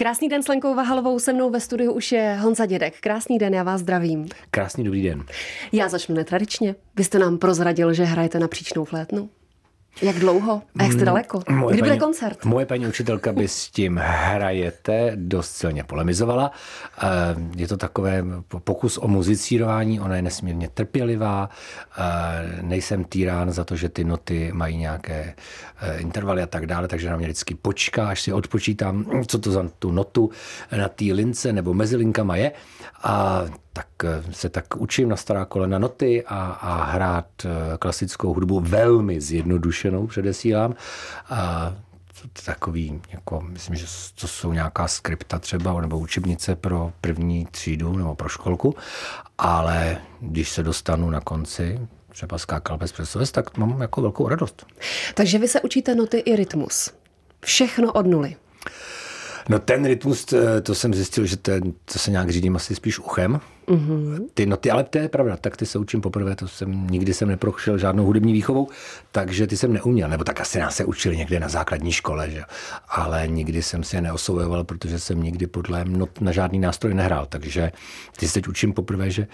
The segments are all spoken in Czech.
Krásný den s Lenkou Vahalovou, se mnou ve studiu už je Honza Dědek. Krásný den, já vás zdravím. Krásný dobrý den. Já začnu netradičně. Vy jste nám prozradil, že hrajete na příčnou flétnu. Jak dlouho? A jak jste mm, daleko? Moje Kdy bude koncert? Moje paní učitelka by s tím hrajete dost silně polemizovala. Eh, je to takové pokus o muzicírování, ona je nesmírně trpělivá. Eh, nejsem týrán za to, že ty noty mají nějaké eh, intervaly a tak dále, takže na mě vždycky počká, až si odpočítám, co to za tu notu na té lince nebo mezi linkama je. A tak eh, se tak učím na stará kolena noty a, a hrát eh, klasickou hudbu velmi zjednodušenou, předesílám. A takový, jako, myslím, že to jsou nějaká skripta třeba, nebo učebnice pro první třídu nebo pro školku, ale když se dostanu na konci, třeba skákal bez přesoves, tak mám jako velkou radost. Takže vy se učíte noty i rytmus. Všechno od nuly. No ten rytmus, to jsem zjistil, že ten, to se nějak řídím asi spíš uchem. Mm-hmm. Ty noty, ale to je pravda, tak ty se učím poprvé, to jsem, nikdy jsem neprošel žádnou hudební výchovou, takže ty jsem neuměl, nebo tak asi nás se učili někde na základní škole, že? ale nikdy jsem si je neosvojoval, protože jsem nikdy podle not na žádný nástroj nehrál, takže ty se teď učím poprvé, že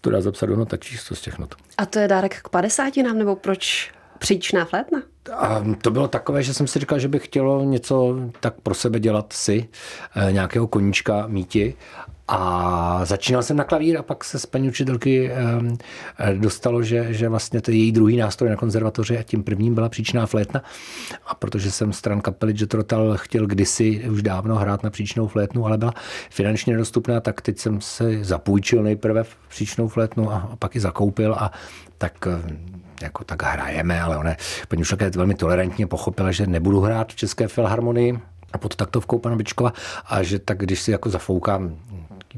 to dá zapsat do nota číslo z těch not. A to je dárek k 50 nám, nebo proč příčná flétna? A to bylo takové, že jsem si říkal, že bych chtělo něco tak pro sebe dělat si, eh, nějakého koníčka míti a začínal jsem na klavír a pak se z paní učitelky dostalo, že, že vlastně to je její druhý nástroj na konzervatoři a tím prvním byla příčná flétna. A protože jsem stran kapely Jetrotal chtěl kdysi už dávno hrát na příčnou flétnu, ale byla finančně nedostupná, tak teď jsem se zapůjčil nejprve v příčnou flétnu a pak ji zakoupil a tak jako tak hrajeme, ale ona, paní učitelka velmi tolerantně pochopila, že nebudu hrát v České filharmonii, a pod taktovkou pana Bičkova a že tak když si jako zafoukám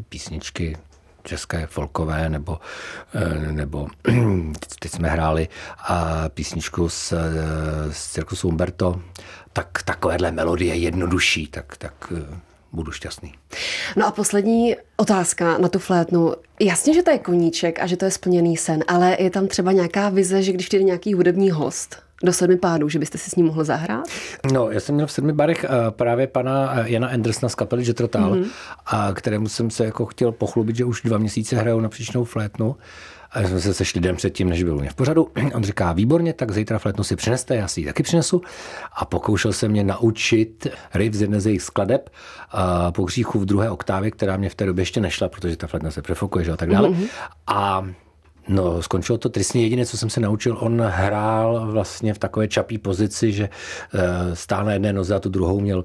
písničky české folkové, nebo, eh, nebo teď jsme hráli a písničku z, z cirkusu Umberto, tak takovéhle melodie jednodušší, tak, tak eh, budu šťastný. No a poslední otázka na tu flétnu. Jasně, že to je koníček a že to je splněný sen, ale je tam třeba nějaká vize, že když přijde nějaký hudební host, do sedmi pádů, že byste si s ním mohl zahrát? No, já jsem měl v sedmi barech eh, právě pana eh, Jana Andersna z kapely Jetrotal, mm-hmm. a kterému jsem se jako chtěl pochlubit, že už dva měsíce hrajou na příčnou flétnu. A jsme se sešli den předtím, než byl mě v pořadu. On říká, výborně, tak zítra flétnu si přineste, já si ji taky přinesu. A pokoušel se mě naučit riff z jedné z jejich skladeb a po hříchu v druhé oktávě, která mě v té době ještě nešla, protože ta flétna se prefokuje, že a tak dále. Mm-hmm. A No, skončilo to tristně. Jediné, co jsem se naučil, on hrál vlastně v takové čapí pozici, že eh, stál na jedné noze a tu druhou měl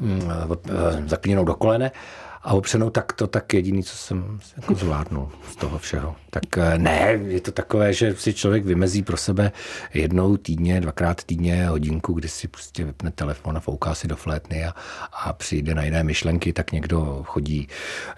mm, eh, zaklíněnou do kolene a opřenou tak to tak jediný, co jsem jako zvládnul z toho všeho. Tak eh, ne, je to takové, že si člověk vymezí pro sebe jednou týdně, dvakrát týdně hodinku, kdy si prostě vypne telefon a fouká si do flétny a, a přijde na jiné myšlenky, tak někdo chodí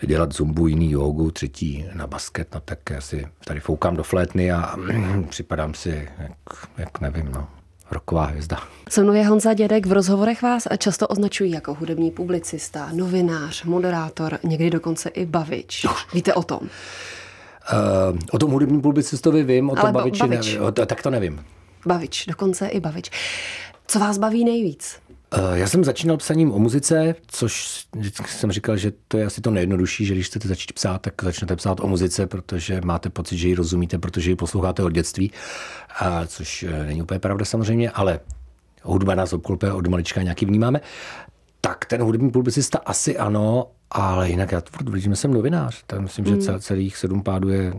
dělat zumbu, jiný jogu, třetí na basket, no tak já si tady foukám do flétny a připadám si, jak, jak nevím, no, roková hvězda. Se mnou je Honza Dědek. V rozhovorech vás často označují jako hudební publicista, novinář, moderátor, někdy dokonce i bavič. Víte o tom? Uh, o tom hudebním publicistovi vím, o tom baviči bavič. nevím. O, tak to nevím. Bavič, dokonce i bavič. Co vás baví nejvíc? Eh, já jsem začínal psaním o muzice, což vždycky jsem říkal, že to je asi to nejjednodušší, že když chcete začít psát, tak začnete psát o muzice, protože máte pocit, že ji rozumíte, protože ji posloucháte od dětství, a což eh, není úplně pravda samozřejmě, ale hudba nás obklopuje od malička nějaký vnímáme. Tak ten hudební publicista asi ano, ale jinak já tvrdím, že jsem novinář. Tak myslím, že hmm. celých sedm pádů je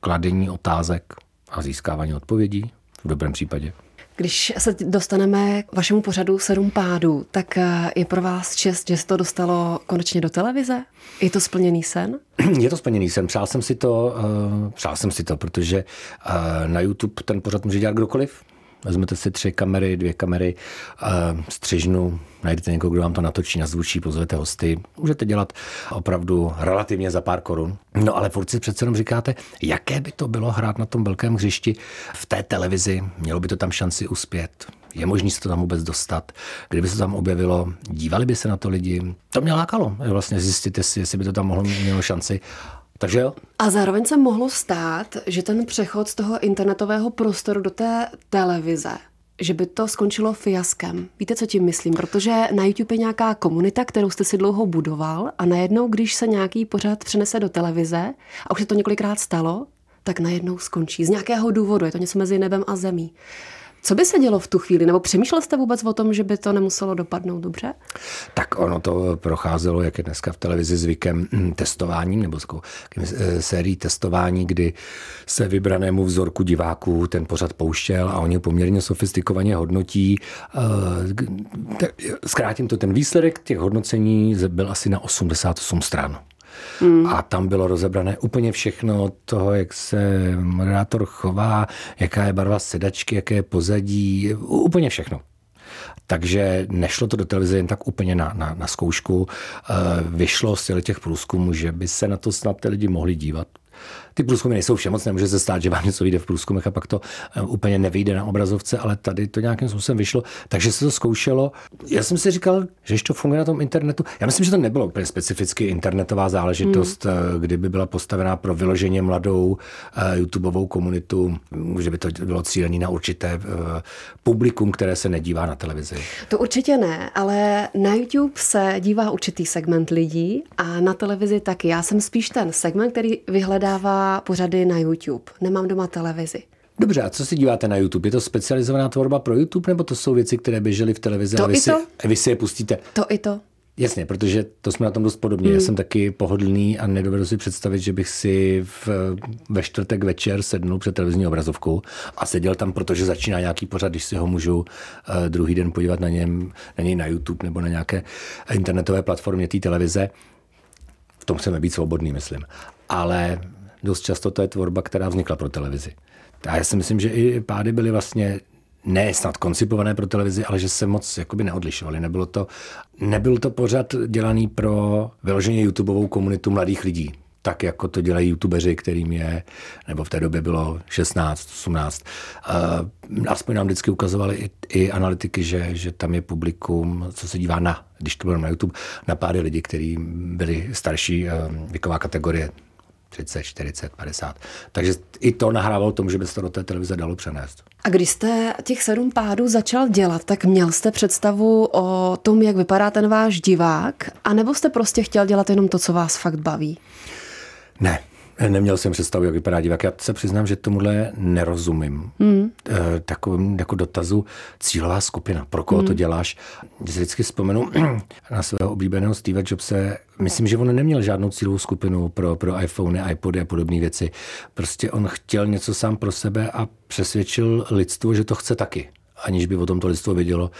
kladení otázek a získávání odpovědí v dobrém případě. Když se dostaneme k vašemu pořadu Sedm pádů, tak eh, je pro vás čest, že se to dostalo konečně do televize? Je to splněný sen? Je to splněný sen. Přál jsem si to, uh, přál jsem si to, protože uh, na YouTube ten pořad může dělat kdokoliv. Vezmete si tři kamery, dvě kamery, uh, střižnu, najdete někoho, kdo vám to natočí, nazvučí, pozvete hosty. Můžete dělat opravdu relativně za pár korun. No ale furt si přece jenom říkáte, jaké by to bylo hrát na tom velkém hřišti v té televizi, mělo by to tam šanci uspět. Je možné se to tam vůbec dostat? Kdyby se tam objevilo, dívali by se na to lidi? To mě lákalo, vlastně zjistit, jestli, jestli by to tam mohlo mělo šanci. Takže jo. A zároveň se mohlo stát, že ten přechod z toho internetového prostoru do té televize že by to skončilo fiaskem. Víte, co tím myslím? Protože na YouTube je nějaká komunita, kterou jste si dlouho budoval a najednou, když se nějaký pořad přenese do televize, a už se to několikrát stalo, tak najednou skončí. Z nějakého důvodu. Je to něco mezi nebem a zemí. Co by se dělo v tu chvíli? Nebo přemýšlel jste vůbec o tom, že by to nemuselo dopadnout dobře? Tak ono to procházelo, jak je dneska v televizi zvykem, hm, testováním nebo eh, sérií testování, kdy se vybranému vzorku diváků ten pořad pouštěl a oni poměrně sofistikovaně hodnotí. Eh, zkrátím to, ten výsledek těch hodnocení byl asi na 88 stran. Hmm. A tam bylo rozebrané úplně všechno od toho, jak se moderátor chová, jaká je barva sedačky, jaké je pozadí, úplně všechno. Takže nešlo to do televize jen tak úplně na, na, na zkoušku. Eh, vyšlo z těch průzkumů, že by se na to snad ty lidi mohli dívat ty průzkumy nejsou všemoc, nemůže se stát, že vám něco vyjde v průzkumech a pak to eh, úplně nevyjde na obrazovce, ale tady to nějakým způsobem vyšlo, takže se to zkoušelo. Já jsem si říkal, že to funguje na tom internetu. Já myslím, že to nebylo úplně specificky internetová záležitost, hmm. kdyby byla postavená pro vyloženě mladou eh, YouTubeovou komunitu, že by to bylo cílené na určité publikum, které se nedívá na televizi. To určitě ne, ale na YouTube se dívá určitý segment lidí a na televizi taky. Já jsem spíš ten segment, který vyhledává pořady na YouTube. Nemám doma televizi. Dobře, a co si díváte na YouTube? Je to specializovaná tvorba pro YouTube, nebo to jsou věci, které běžely v televizi to a vy, si, a vy si je pustíte? To i to. Jasně, protože to jsme na tom dost podobně. Hmm. Já jsem taky pohodlný a nedovedu si představit, že bych si v, ve čtvrtek večer sednul před televizní obrazovkou a seděl tam, protože začíná nějaký pořad, když si ho můžu uh, druhý den podívat na, něm, na něj na YouTube nebo na nějaké internetové platformě té televize. V tom chceme být svobodný, myslím. Ale dost často to je tvorba, která vznikla pro televizi. A já si myslím, že i pády byly vlastně ne snad koncipované pro televizi, ale že se moc jakoby neodlišovaly. Nebylo to, nebyl to pořad dělaný pro vyloženě YouTubeovou komunitu mladých lidí tak, jako to dělají youtubeři, kterým je, nebo v té době bylo 16, 18. Uh, aspoň nám vždycky ukazovali i, i analytiky, že, že tam je publikum, co se dívá na, když to bylo na YouTube, na páry lidí, kteří byli starší uh, věková kategorie 30, 40, 50. Takže i to nahrávalo tomu, že by se to do té televize dalo přenést. A když jste těch sedm pádů začal dělat, tak měl jste představu o tom, jak vypadá ten váš divák, anebo jste prostě chtěl dělat jenom to, co vás fakt baví? Ne, Neměl jsem představu, jak vypadá divák. Já se přiznám, že tomuhle nerozumím. Mm. Takovým jako dotazu cílová skupina. Pro koho mm. to děláš? Když si vždycky vzpomenu na svého oblíbeného Steve Jobse, myslím, že on neměl žádnou cílovou skupinu pro, pro iPhone, iPody a podobné věci. Prostě on chtěl něco sám pro sebe a přesvědčil lidstvo, že to chce taky aniž by o tom to lidstvo vědělo,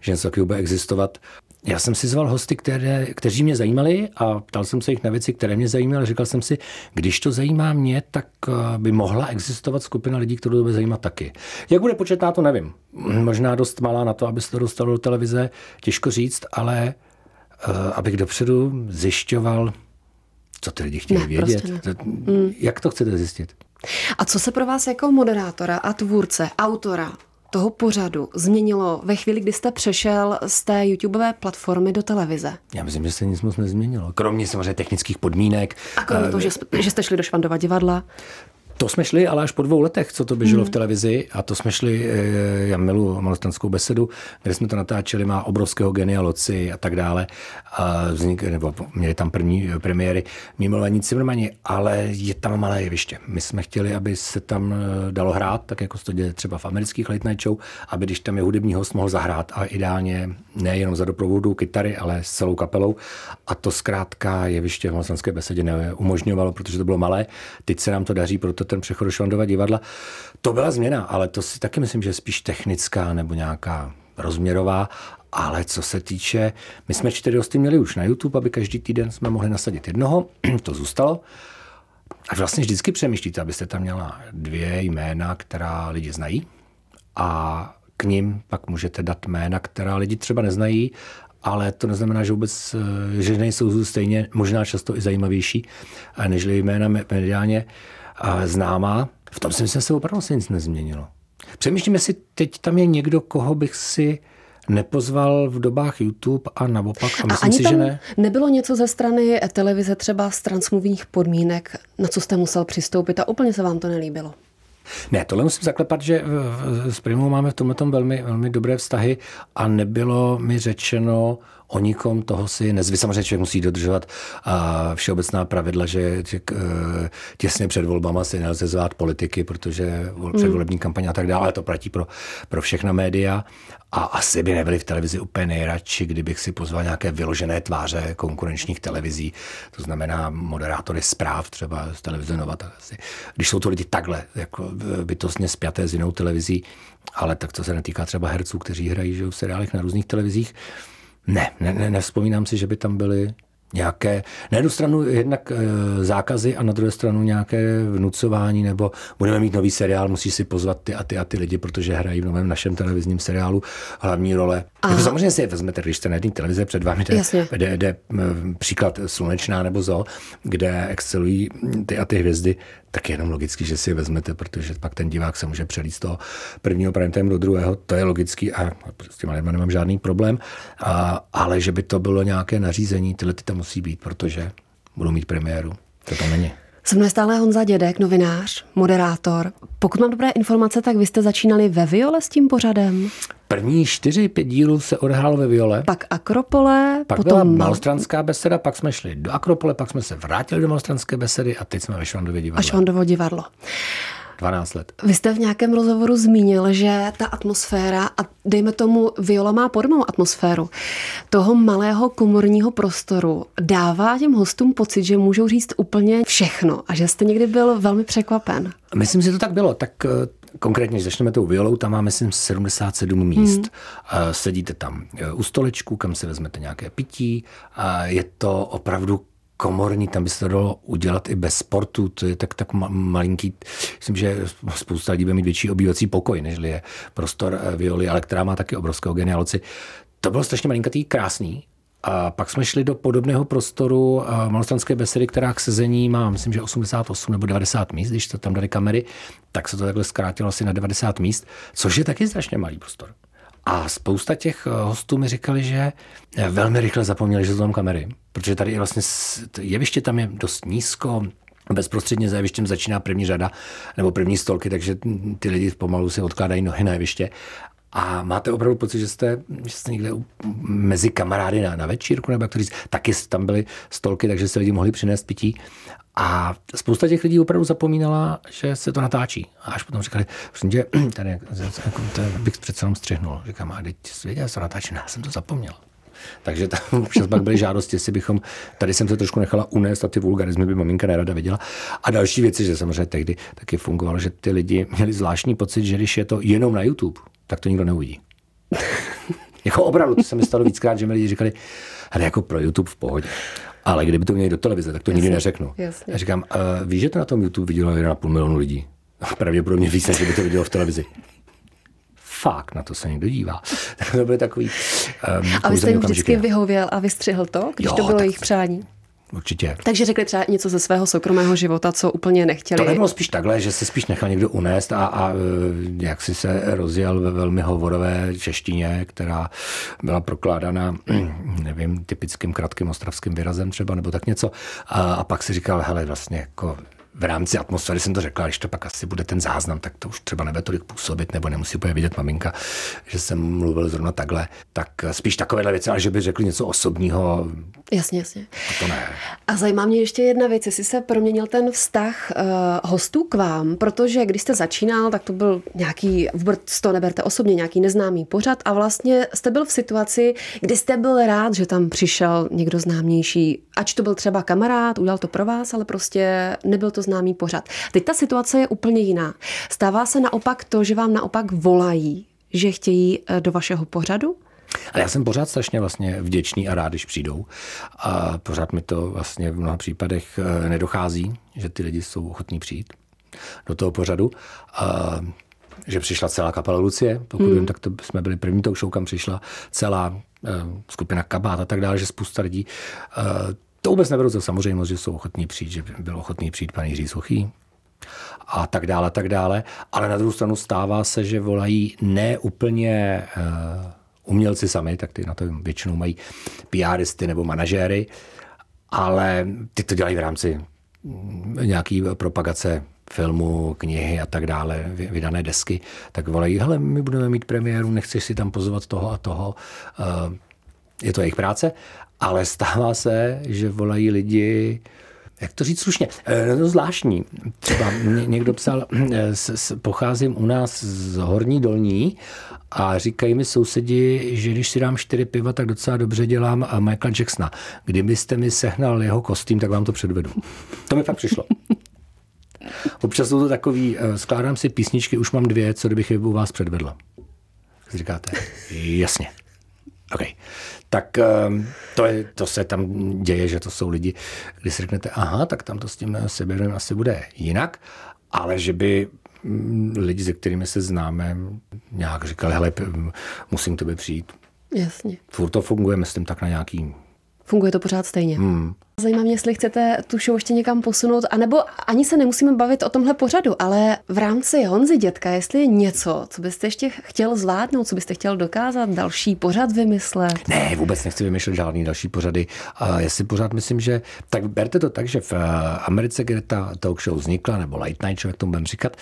že něco takového bude existovat. Já jsem si zval hosty, které, kteří mě zajímali a ptal jsem se jich na věci, které mě zajímaly. Říkal jsem si, když to zajímá mě, tak eh, by mohla existovat skupina lidí, kterou to bude zajímat taky. Jak bude početná, to nevím. Možná dost malá na to, aby se to dostalo do televize, těžko říct, ale uh, abych dopředu zjišťoval, co ty lidi chtějí ne, vědět. Prostě ne. Mm. Jak to chcete zjistit? A co se pro vás jako moderátora a tvůrce, autora toho pořadu změnilo ve chvíli, kdy jste přešel z té YouTubeové platformy do televize? Já myslím, že se nic moc nezměnilo. Kromě samozřejmě technických podmínek. A kromě uh, toho, že, že jste šli do Švandova divadla? To jsme šli, ale až po dvou letech, co to běželo hmm. v televizi a to jsme šli, eh, já milu malostanskou besedu, kde jsme to natáčeli, má obrovského genia Loci a tak dále. A vznik, nebo měli tam první premiéry Mimolení Cimrmani, ale je tam malé jeviště. My jsme chtěli, aby se tam eh, dalo hrát, tak jako se to děje třeba v amerických late night show, aby když tam je hudební host, mohl zahrát a ideálně nejenom za doprovodu kytary, ale s celou kapelou. A to zkrátka jeviště v malostanské besedě neumožňovalo, protože to bylo malé. Teď se nám to daří, proto to ten přechod do Švandova divadla. To byla změna, ale to si taky myslím, že je spíš technická nebo nějaká rozměrová. Ale co se týče, my jsme čtyři hosty měli už na YouTube, aby každý týden jsme mohli nasadit jednoho, to zůstalo. A vlastně vždycky přemýšlíte, abyste tam měla dvě jména, která lidi znají a k ním pak můžete dát jména, která lidi třeba neznají, ale to neznamená, že vůbec, že nejsou stejně, možná často i zajímavější, než jména mediálně známá. V tom si myslím, že se opravdu se nic nezměnilo. Přemýšlím, jestli teď tam je někdo, koho bych si nepozval v dobách YouTube a naopak. A myslím a ani si, tam že ne. nebylo něco ze strany televize třeba z transmluvních podmínek, na co jste musel přistoupit a úplně se vám to nelíbilo? Ne, tohle musím zaklepat, že s Primou máme v tomhle velmi, velmi dobré vztahy a nebylo mi řečeno o nikom toho si nezvy. Samozřejmě člověk musí dodržovat a všeobecná pravidla, že těsně před volbama si nelze zvát politiky, protože předvolební kampaně a tak dále, to platí pro, pro všechna média. A asi by nebyli v televizi úplně nejradši, kdybych si pozval nějaké vyložené tváře konkurenčních televizí, to znamená moderátory zpráv třeba z televize Nova. Tak asi. Když jsou to lidi takhle, jako bytostně spjaté s jinou televizí, ale tak to se netýká třeba herců, kteří hrají že v seriálech na různých televizích. Ne, ne, ne, nevzpomínám si, že by tam byli nějaké, na jednu stranu jednak e, zákazy a na druhé stranu nějaké vnucování, nebo budeme mít nový seriál, musíš si pozvat ty a ty a ty lidi, protože hrají v novém našem televizním seriálu hlavní role. Jako samozřejmě si je vezmete, když jste na jedné televize před vámi jde, jde, jde příklad Slunečná nebo Zo, kde excelují ty a ty hvězdy, tak je jenom logicky, že si je vezmete, protože pak ten divák se může přelít z toho prvního prime do druhého, to je logický a s těma lidma nemám žádný problém, a, ale že by to bylo nějaké nařízení, tyhle ty tam musí být, protože budou mít premiéru. To tam není. Se mnou je stále Honza Dědek, novinář, moderátor. Pokud mám dobré informace, tak vy jste začínali ve Viole s tím pořadem? První čtyři, pět dílů se odehrálo ve Viole. Pak Akropole, pak potom... byla Malostranská beseda, pak jsme šli do Akropole, pak jsme se vrátili do Malostranské besedy a teď jsme ve Švandově divadle. A Švandovo divadlo. 12 let. Vy jste v nějakém rozhovoru zmínil, že ta atmosféra, a dejme tomu, Viola má podobnou atmosféru, toho malého komorního prostoru dává těm hostům pocit, že můžou říct úplně všechno a že jste někdy byl velmi překvapen. Myslím, že to tak bylo. Tak eh, konkrétně, když začneme tou Violou, tam má, myslím, 77 míst. Hmm. Sedíte tam eh, u stolečku, kam se vezmete nějaké pití. Je to opravdu komorní, tam by se to dalo udělat i bez sportu, to je tak, tak malinký, myslím, že spousta lidí bude mít větší obývací pokoj, než je prostor eh, Violi, ale která má taky obrovského genialoci. To bylo strašně malinkatý, krásný, a pak jsme šli do podobného prostoru eh, Malostranské besedy, která k sezení má, myslím, že 88 nebo 90 míst, když to tam dali kamery, tak se to takhle zkrátilo asi na 90 míst, což je taky strašně malý prostor. A spousta těch eh, hostů mi říkali, že eh, velmi rychle zapomněli, že jsou tam kamery, protože tady je vlastně jeviště tam je dost nízko, bezprostředně za jevištěm začíná první řada nebo první stolky, takže ty lidi pomalu si odkládají nohy na jeviště. A máte opravdu pocit, že jste, že jste někde mezi kamarády na, na večírku, nebo jak taky tam byly stolky, takže se lidi mohli přinést pití. A spousta těch lidí opravdu zapomínala, že se to natáčí. A až potom říkali, že tady jako, to bych přece jenom střihnul. Říkám, a teď věděl, to natáčí. No, já jsem to zapomněl. Takže tam občas pak byly žádosti, jestli bychom, tady jsem se trošku nechala unést a ty vulgarizmy by maminka nerada viděla. A další věci, že samozřejmě tehdy taky fungovalo, že ty lidi měli zvláštní pocit, že když je to jenom na YouTube, tak to nikdo neuvidí. jako opravdu, to se mi stalo víckrát, že mi lidi říkali, ale jako pro YouTube v pohodě. Ale kdyby to měli do televize, tak to jasně, nikdy neřeknu. Jasně. Já říkám, uh, víš, že to na tom YouTube vidělo 1,5 milionu lidí? Pravděpodobně víc, než by to vidělo v televizi. Fakt, na to se někdo dívá. Tak to byly takový um, A vy jste jim vždycky vyhověl a vystřihl to, když jo, to bylo jejich přání? Určitě. Takže řekli třeba něco ze svého soukromého života, co úplně nechtěli. To nebylo spíš takhle, že se spíš nechal někdo unést a, a e, jak si se rozjel ve velmi hovorové češtině, která byla prokládána, nevím, typickým krátkým ostravským výrazem třeba, nebo tak něco. A, a pak si říkal, hele, vlastně jako v rámci atmosféry jsem to řekla, když to pak asi bude ten záznam, tak to už třeba nebude tolik působit, nebo nemusí úplně vidět maminka, že jsem mluvil zrovna takhle. Tak spíš takovéhle věci, ale že by řekli něco osobního. Jasně, jasně. To ne. A zajímá mě ještě jedna věc, jestli se proměnil ten vztah uh, hostů k vám, protože když jste začínal, tak to byl nějaký, vůbec to neberte osobně, nějaký neznámý pořad a vlastně jste byl v situaci, kdy jste byl rád, že tam přišel někdo známější, ač to byl třeba kamarád, udělal to pro vás, ale prostě nebyl to známý pořad. Teď ta situace je úplně jiná. Stává se naopak to, že vám naopak volají, že chtějí eh, do vašeho pořadu? Ale já jsem pořád strašně vlastně vděčný a rád, když přijdou. A pořád mi to vlastně v mnoha případech eh, nedochází, že ty lidi jsou ochotní přijít do toho pořadu. A že přišla celá kapela Lucie, pokud hmm. vím, tak to jsme byli první tou show, kam přišla celá eh, skupina Kabát a tak dále, že spousta lidí to vůbec neberu za samozřejmost, že jsou ochotní přijít, že byl ochotný přijít pan Jiří Suchý a tak dále, tak dále. Ale na druhou stranu stává se, že volají ne úplně uh, umělci sami, tak ty na to většinou mají PRisty nebo manažéry, ale ty to dělají v rámci mm, nějaký propagace filmu, knihy a tak dále, vydané desky, tak volají, hele, my budeme mít premiéru, nechceš si tam pozvat toho a toho. Eh, je to jejich práce, ale stává se, že volají lidi, jak to říct slušně, eh, no zvláštní. Třeba někdo psal, eh, pocházím u nás z Horní Dolní a říkají mi sousedi, že když si dám čtyři piva, tak docela dobře dělám a Michael Jacksona. Kdybyste mi sehnal jeho kostým, tak vám to předvedu. To mi fakt přišlo. Občas jsou to takový, eh, skládám si písničky, už mám dvě, co kdybych je u vás předvedla. Říkáte? Jasně. OK. Tak ehm, to, je, to se tam děje, že to jsou lidi, když si řeknete, aha, tak tam to s tím sebevědomím asi bude jinak, ale že by mm, lidi, se kterými se známe, nějak říkali, hele, musím tebe přijít. Jasně. Furt to funguje, myslím, tak na nějaký Funguje to pořád stejně. Hmm. Zajímá mě, jestli chcete tu show ještě někam posunout, anebo ani se nemusíme bavit o tomhle pořadu, ale v rámci Honzy dětka, jestli je něco, co byste ještě chtěl zvládnout, co byste chtěl dokázat, další pořad vymyslet? Ne, vůbec nechci vymýšlet žádný další pořady. Já si pořád myslím, že tak berte to tak, že v eh, Americe, kde ta talk show vznikla, nebo Light Night Show, jak tomu budeme říkat,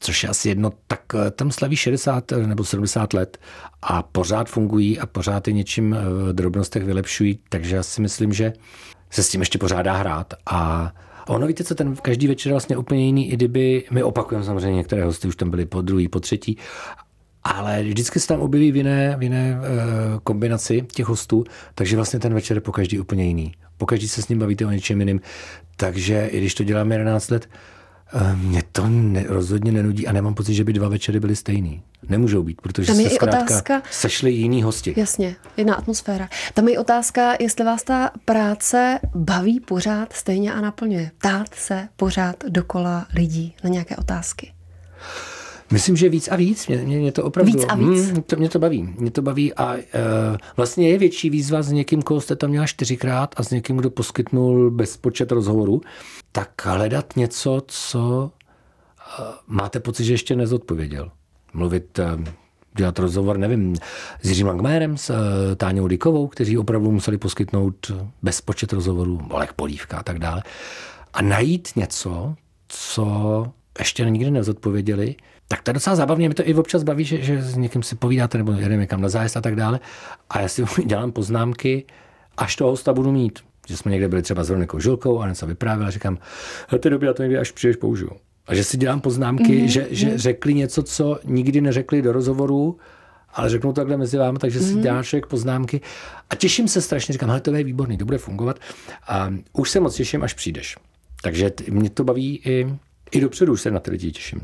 což je asi jedno, tak eh, tam slaví 60 nebo 70 let a pořád fungují a pořád je něčím v eh, drobnostech vylepšují, takže já si myslím, že se s tím ještě pořád dá hrát a ono víte co, ten každý večer vlastně úplně jiný, i kdyby, my opakujeme samozřejmě, některé hosty už tam byly po druhý, po třetí, ale vždycky se tam objeví v jiné, v jiné uh, kombinaci těch hostů, takže vlastně ten večer je po každý úplně jiný. Po každý se s ním bavíte o něčem jiným, takže i když to děláme 11 let, Eh, mě to ne, rozhodně nenudí a nemám pocit, že by dva večery byly stejný. Nemůžou být, protože Tam se zkrátka otázka, sešli jiný hosti. Jasně, jiná atmosféra. Tam je otázka, jestli vás ta práce baví pořád stejně a naplňuje. Ptát se pořád dokola lidí na nějaké otázky. Myslím, že víc a víc. Mě, mě, mě to opravdu... Víc a víc. Hmm, to, mě to baví. Mě to baví a uh, vlastně je větší výzva s někým, koho jste tam měla čtyřikrát a s někým, kdo poskytnul bezpočet rozhovorů, tak hledat něco, co uh, máte pocit, že ještě nezodpověděl. Mluvit, uh, dělat rozhovor, nevím, s Jiřím Langmérem, s uh, Táňou Dikovou, kteří opravdu museli poskytnout bezpočet rozhovorů, Olek Polívka a tak dále. A najít něco, co ještě nikdy nezodpověděli, tak to je docela zábavně. Mě to i občas baví, že, že s někým si povídáte nebo jedeme někam na zájezd a tak dále. A já si dělám poznámky, až toho hosta budu mít. Že jsme někde byli třeba s Veronikou Žilkou a něco vyprávěl a říkám, ty doby já to někdy až přijdeš použiju. A že si dělám poznámky, mm-hmm. že, že řekli něco, co nikdy neřekli do rozhovoru, ale řeknu takhle mezi vámi, takže mm-hmm. si mhm. dělá člověk poznámky. A těším se strašně, říkám, hele, to je výborný, to bude fungovat. A už se moc těším, až přijdeš. Takže mě to baví i, i dopředu, už se na ty lidi těším.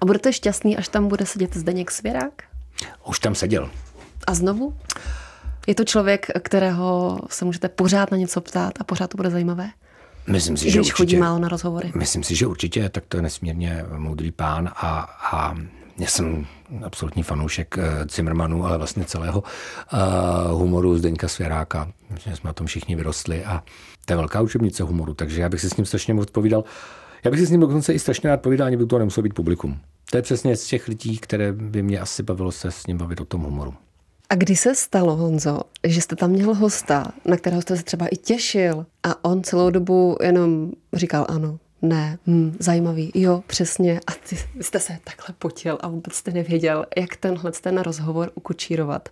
A budete šťastný, až tam bude sedět Zdeněk Svěrák? Už tam seděl. A znovu? Je to člověk, kterého se můžete pořád na něco ptát a pořád to bude zajímavé? Myslím si, Když že určitě, chodí málo na rozhovory. Myslím si, že určitě, tak to je nesmírně moudrý pán a, a já jsem absolutní fanoušek eh, Zimmermanu, ale vlastně celého uh, humoru Zdeňka Svěráka. Myslím, že jsme na tom všichni vyrostli a to je velká učebnice humoru, takže já bych si s ním strašně moc povídal. Já bych si s ním dokonce i strašně rád povídal, ani by to nemuselo být publikum. To je přesně z těch lidí, které by mě asi bavilo se s ním bavit o tom humoru. A kdy se stalo, Honzo, že jste tam měl hosta, na kterého jste se třeba i těšil a on celou dobu jenom říkal ano, ne, hm, zajímavý, jo, přesně. A ty jste se takhle potěl a vůbec jste nevěděl, jak tenhle ten rozhovor ukočírovat,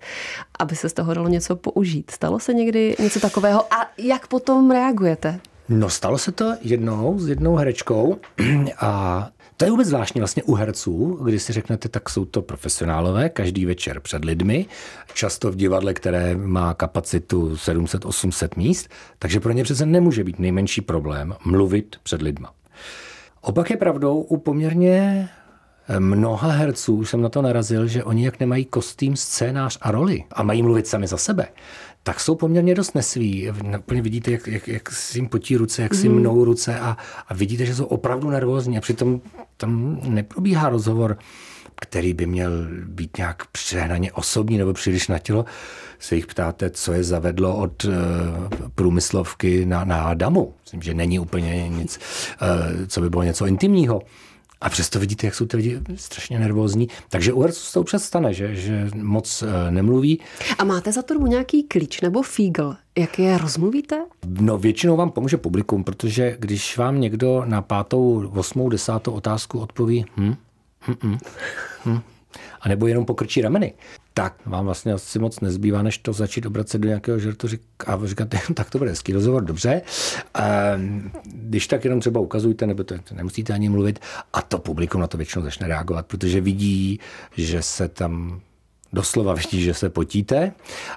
aby se z toho dalo něco použít. Stalo se někdy něco takového a jak potom reagujete? No stalo se to jednou s jednou herečkou a to je vůbec zvláštní vlastně u herců, kdy si řeknete, tak jsou to profesionálové, každý večer před lidmi, často v divadle, které má kapacitu 700-800 míst, takže pro ně přece nemůže být nejmenší problém mluvit před lidma. Opak je pravdou u poměrně mnoha herců, už jsem na to narazil, že oni jak nemají kostým, scénář a roli a mají mluvit sami za sebe, tak jsou poměrně dost nesví. Úplně vidíte, jak, jak, jak si jim potí ruce, jak si mm. mnou ruce a, a vidíte, že jsou opravdu nervózní a přitom tam neprobíhá rozhovor, který by měl být nějak přehnaně osobní nebo příliš na tělo. Se jich ptáte, co je zavedlo od uh, průmyslovky na, na damu. Myslím, že není úplně nic, uh, co by bylo něco intimního. A přesto vidíte, jak jsou ty lidi strašně nervózní. Takže u herců se to občas stane, že, že moc eh, nemluví. A máte za to nějaký klíč nebo fígl, jak je rozmluvíte? No většinou vám pomůže publikum, protože když vám někdo na pátou, osmou, desátou otázku odpoví hm, hm, hm, hm, a nebo jenom pokrčí rameny, tak vám vlastně asi moc nezbývá, než to začít obracet do nějakého žertu a říkat, tak to bude hezký rozhovor, dobře. A když tak jenom třeba ukazujte, nebo to, nemusíte ani mluvit a to publikum na to většinou začne reagovat, protože vidí, že se tam doslova vidí, že se potíte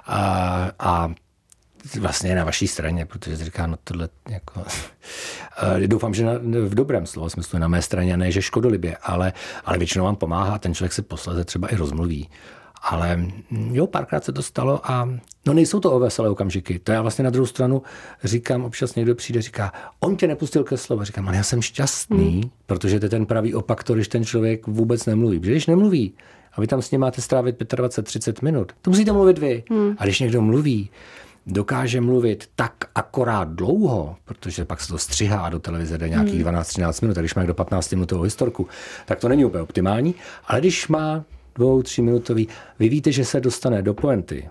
a, a vlastně na vaší straně, protože říká, no tohle jako... Doufám, že na, v dobrém slova smyslu na mé straně, ne že škodolibě, ale, ale většinou vám pomáhá, ten člověk se posleze třeba i rozmluví. Ale mm, jo, párkrát se to stalo a no nejsou to o veselé okamžiky. To já vlastně na druhou stranu říkám, občas někdo přijde, říká, on tě nepustil ke slovu. Říkám, ale já jsem šťastný, hmm. protože to je ten pravý opak, to, když ten člověk vůbec nemluví. Protože když nemluví, a vy tam s ním máte strávit 25-30 minut, to musíte mluvit vy. Hmm. A když někdo mluví, dokáže mluvit tak akorát dlouho, protože pak se to střihá a do televize jde nějakých 12-13 hmm. minut, a když má někdo 15 minutovou historku, tak to není úplně optimální, ale když má dvou, tři minutový, vy víte, že se dostane do poenty,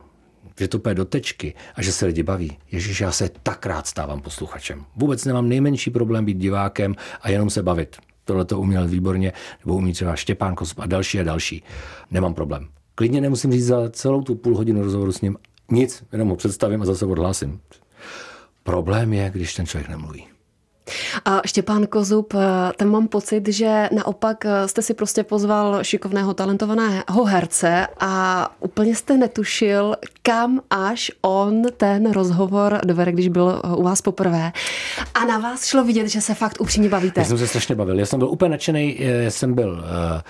že to půjde do tečky a že se lidi baví. Ježíš, já se tak rád stávám posluchačem. Vůbec nemám nejmenší problém být divákem a jenom se bavit. Tohle to uměl výborně, nebo umí třeba Štěpán Kosp a další a další. Nemám problém. Klidně nemusím říct za celou tu půl hodinu rozhovoru s ním nic, jenom ho představím a zase odhlásím. Problém je, když ten člověk nemluví. A Štěpán Kozub, eh, ten mám pocit, že naopak eh, jste si prostě pozval šikovného, talentovaného herce a úplně jste netušil, kam až on ten rozhovor dovede, když byl eh, u vás poprvé. A na vás šlo vidět, že se fakt upřímně bavíte. Já jsem se strašně bavil. Já jsem byl úplně nadšený, jsem byl uh,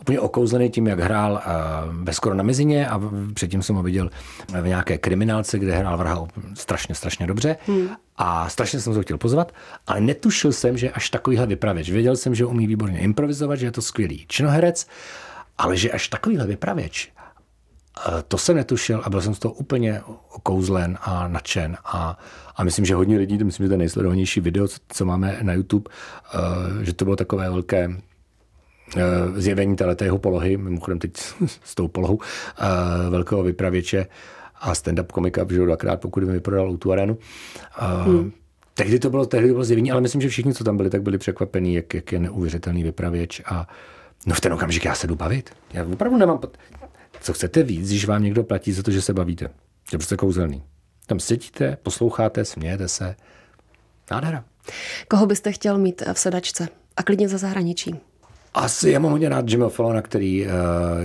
úplně okouzlený tím, jak hrál uh, bez skoro na mezině a předtím jsem ho viděl v nějaké kriminálce, kde hrál vrha strašně, strašně dobře. Hmm. A strašně jsem se ho chtěl pozvat, ale netušil jsem, že až takovýhle vypravěč. Věděl jsem, že umí výborně improvizovat, že je to skvělý činoherec, ale že až takovýhle vypravěč, eh, to jsem netušil a byl jsem z toho úplně okouzlen a nadšen. A, a myslím, že hodně lidí, to myslím, že to je nejsledovanější video, co máme na YouTube, že to bylo takové velké zjevení této jeho polohy, mimochodem teď s tou polohou uh, velkého vypravěče, a stand-up komika, že dvakrát, pokud mi vyprodal tu arenu. hmm. Tehdy to bylo, tehdy to bylo zjevení, ale myslím, že všichni, co tam byli, tak byli překvapení, jak, jak je neuvěřitelný vypravěč a no v ten okamžik já se jdu bavit. Já opravdu nemám, co chcete víc, když vám někdo platí za to, že se bavíte. Je prostě kouzelný. Tam sedíte, posloucháte, smějete se. Nádhera. Koho byste chtěl mít v sedačce? A klidně za zahraničí. Asi já mám hodně rád Jimmy Fallona, který uh,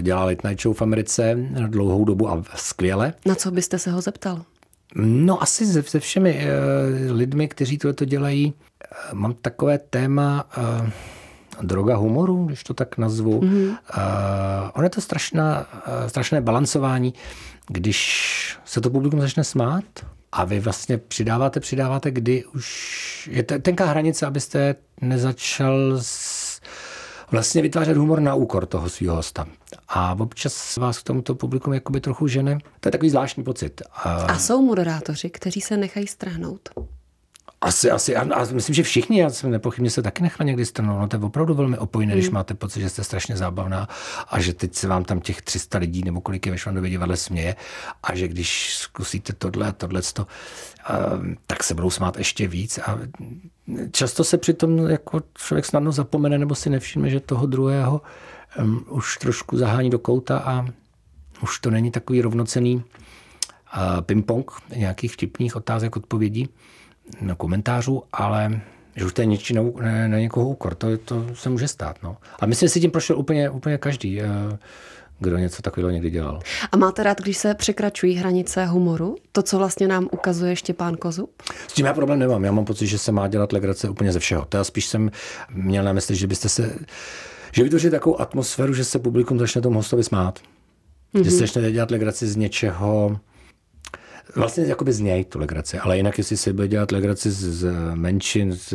dělá Late Night Show v Americe dlouhou dobu a skvěle. Na co byste se ho zeptal? No asi se, se všemi uh, lidmi, kteří tohle dělají. Uh, mám takové téma uh, droga humoru, když to tak nazvu. Mm-hmm. Uh, ono je to strašná, uh, strašné balancování, když se to publikum začne smát a vy vlastně přidáváte, přidáváte, kdy už je tenká hranice, abyste nezačal s vlastně vytvářet humor na úkor toho svého hosta. A občas vás k tomuto publikum jakoby trochu žene. To je takový zvláštní pocit. A, a jsou moderátoři, kteří se nechají strhnout? Asi, asi. A, a myslím, že všichni, já jsem nepochybně se taky nechal někdy stranou. No to je opravdu velmi opojné, hmm. když máte pocit, že jste strašně zábavná a že teď se vám tam těch 300 lidí nebo kolik je ve Švandově divadle směje a že když zkusíte tohle a tohle, to, Ehm, tak se budou smát ještě víc. A často se přitom jako člověk snadno zapomene nebo si nevšimne, že toho druhého um, už trošku zahání do kouta a už to není takový rovnocený uh, ping-pong nějakých vtipných otázek, odpovědí, komentářů, ale že už to je něčí na, na, na někoho úkor, to, to se může stát. No. A myslím, že si tím prošel úplně, úplně každý. Uh, kdo něco takového někdy dělal. A máte rád, když se překračují hranice humoru? To, co vlastně nám ukazuje Štěpán Kozub? S tím já problém nemám. Já mám pocit, že se má dělat legrace úplně ze všeho. To já spíš jsem měl na mysli, že byste se že vytvořit takovou atmosféru, že se publikum začne tomu hostovi smát. Mm-hmm. Že se mhm. začne dělat legraci z něčeho, vlastně jakoby z něj tu legraci, ale jinak jestli se bude dělat legraci z, z menšin, z,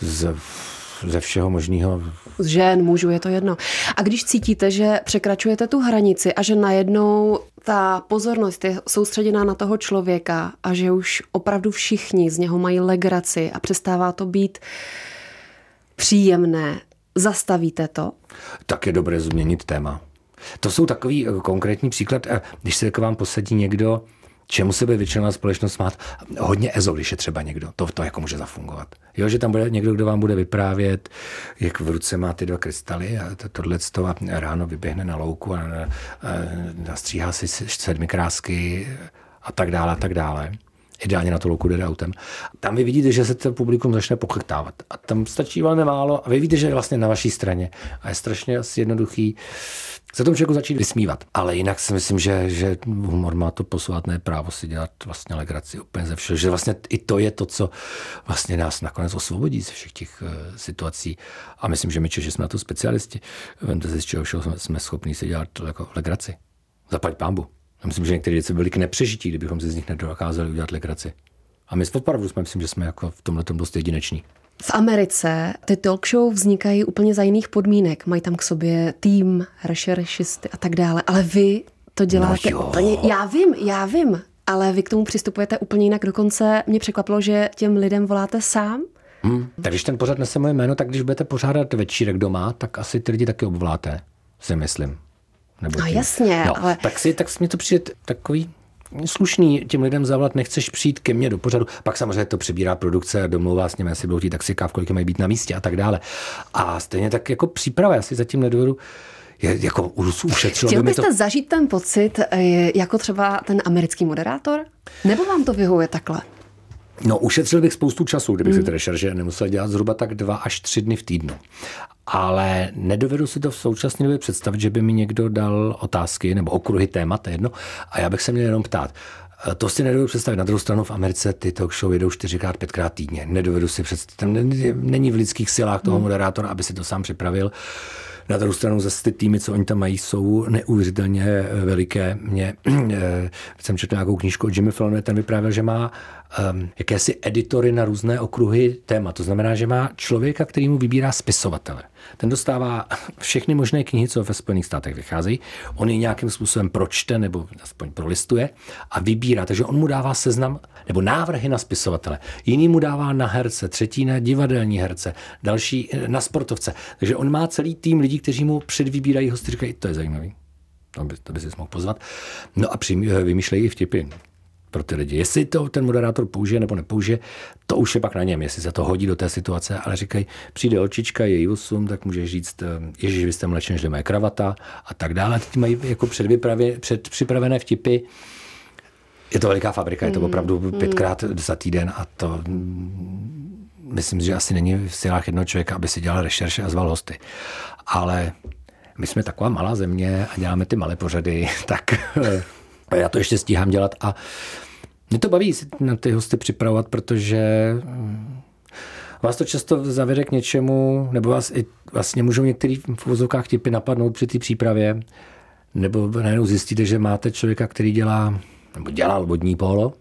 z ze všeho možného. Z žen, mužů, je to jedno. A když cítíte, že překračujete tu hranici a že najednou ta pozornost je soustředěná na toho člověka a že už opravdu všichni z něho mají legraci a přestává to být příjemné, Zastavíte to? Tak je dobré změnit téma. To jsou takový eh, konkrétní příklad, eh, když se k vám posadí někdo, čemu se bude většinou společnost smát. Hodně ezo, když je třeba někdo. To, to jako může zafungovat. Jo, že tam bude někdo, kdo vám bude vyprávět, jak v ruce má ty dva krystaly a to, tohle to a ráno vyběhne na louku a, a, a nastříhá si sedmi krásky a tak dále a tak dále. Ideálně na to louku jde autem. Tam vy vidíte, že se to publikum začne pochytávat. A tam stačí velmi málo a vy vidíte, že je vlastně na vaší straně. A je strašně asi jednoduchý se tomu člověku začít vysmívat. Ale jinak si myslím, že, že humor má to posvátné právo si dělat vlastně legraci úplně ze všeho. Že vlastně i to je to, co vlastně nás nakonec osvobodí ze všech těch uh, situací. A myslím, že my Češi jsme na to specialisti. Vemte si, z čeho všeho jsme schopni si dělat jako legraci. Zaplať pámbu. Já myslím, že některé věci byly k nepřežití, kdybychom si z nich nedokázali udělat legraci. A my opravdu jsme, myslím, že jsme jako v tomhle dost jedineční. V Americe ty talk show vznikají úplně za jiných podmínek. Mají tam k sobě tým, rešeršisty a tak dále. Ale vy to děláte no úplně... Já vím, já vím, ale vy k tomu přistupujete úplně jinak. Dokonce mě překvapilo, že těm lidem voláte sám. Hmm. Tak když ten pořad nese moje jméno, tak když budete pořádat večírek doma, tak asi ty lidi taky obvoláte, si myslím. Nebo no tím. jasně, no, ale... Tak si, tak mi to přijde takový slušný těm lidem zavolat, nechceš přijít ke mně do pořadu, pak samozřejmě to přebírá produkce a domlouvá s nimi, jestli budou taxi káv, kolik mají být na místě a tak dále. A stejně tak jako příprava, já si zatím nedovedu je, jako ušetřilo. Chtěl byste to... zažít ten pocit eh, jako třeba ten americký moderátor? Nebo vám to vyhovuje takhle? No, ušetřil bych spoustu času, kdybych mm. si ty rešerže nemusel dělat zhruba tak dva až tři dny v týdnu. Ale nedovedu si to v současné době představit, že by mi někdo dal otázky nebo okruhy témat, jedno, a já bych se měl jenom ptát. E, to si nedovedu představit. Na druhou stranu v Americe ty talk show jedou čtyřikrát, pětkrát týdně. Nedovedu si představit. Není v lidských silách toho mm. moderátora, aby si to sám připravil. Na druhou stranu zase ty týmy, co oni tam mají, jsou neuvěřitelně veliké. Mě, e, jsem četl nějakou knížku od Jimmy Fallon, ten vyprávěl, že má um, jakési editory na různé okruhy téma. To znamená, že má člověka, který mu vybírá spisovatele. Ten dostává všechny možné knihy, co ve Spojených státech vycházejí. On je nějakým způsobem pročte nebo aspoň prolistuje a vybírá. Takže on mu dává seznam nebo návrhy na spisovatele. Jiný mu dává na herce, třetí na divadelní herce, další na sportovce. Takže on má celý tým lidí, kteří mu předvybírají hosty, říkají, to je zajímavý. To by, to by si mohl pozvat. No a vymýšlejí i vtipy pro ty lidi. Jestli to ten moderátor použije nebo nepoužije, to už je pak na něm, jestli se to hodí do té situace, ale říkají, přijde očička, je 8, tak můžeš říct, eh, ježiš, vy jste mladší než moje kravata a tak dále. Teď mají jako předpřipravené vtipy. Je to veliká fabrika, je to hmm. opravdu hmm. pětkrát za týden a to mm, myslím, že asi není v silách jednoho člověka, aby si dělal rešerše a zval hosty. Ale my jsme taková malá země a děláme ty malé pořady, tak eh, já to ještě stíhám dělat a mě to baví si na ty hosty připravovat, protože mm, vás to často zavede k něčemu, nebo vás i vlastně můžou některý v vozovkách typy napadnout při té přípravě, nebo najednou zjistíte, že máte člověka, který dělá, nebo dělal vodní polo,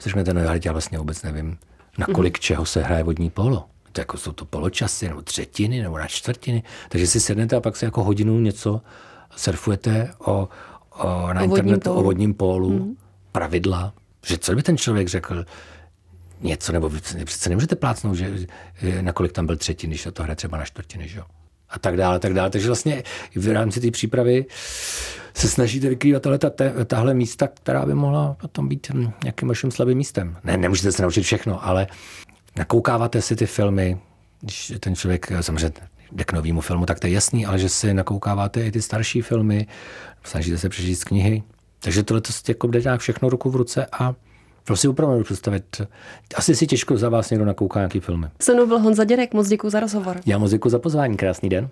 řeknete, no já vlastně vůbec nevím, na kolik mm. čeho se hraje vodní polo. To jako jsou to poločasy, nebo třetiny, nebo na čtvrtiny. Takže si sednete a pak si jako hodinu něco surfujete o, o, na o internetu o vodním pólu, mm. pravidla, že co by ten člověk řekl, něco, nebo přece nemůžete plácnout, že nakolik tam byl třetin, když to hraje třeba na čtvrtiny, že jo? A tak dále, tak dále. Takže vlastně v rámci té přípravy se snažíte vykrývat tahle, tahle místa, která by mohla potom být nějakým vaším slabým místem. Ne, nemůžete se naučit všechno, ale nakoukáváte si ty filmy, když ten člověk samozřejmě jde k novému filmu, tak to je jasný, ale že si nakoukáváte i ty starší filmy, snažíte se přečíst knihy. Takže tohle to jako jde nějak všechno ruku v ruce a to si opravdu představit. Asi si těžko za vás někdo nakouká nějaký filmy. Se mnou byl Honza Děrek, moc děkuji za rozhovor. Já moc děkuji za pozvání, krásný den.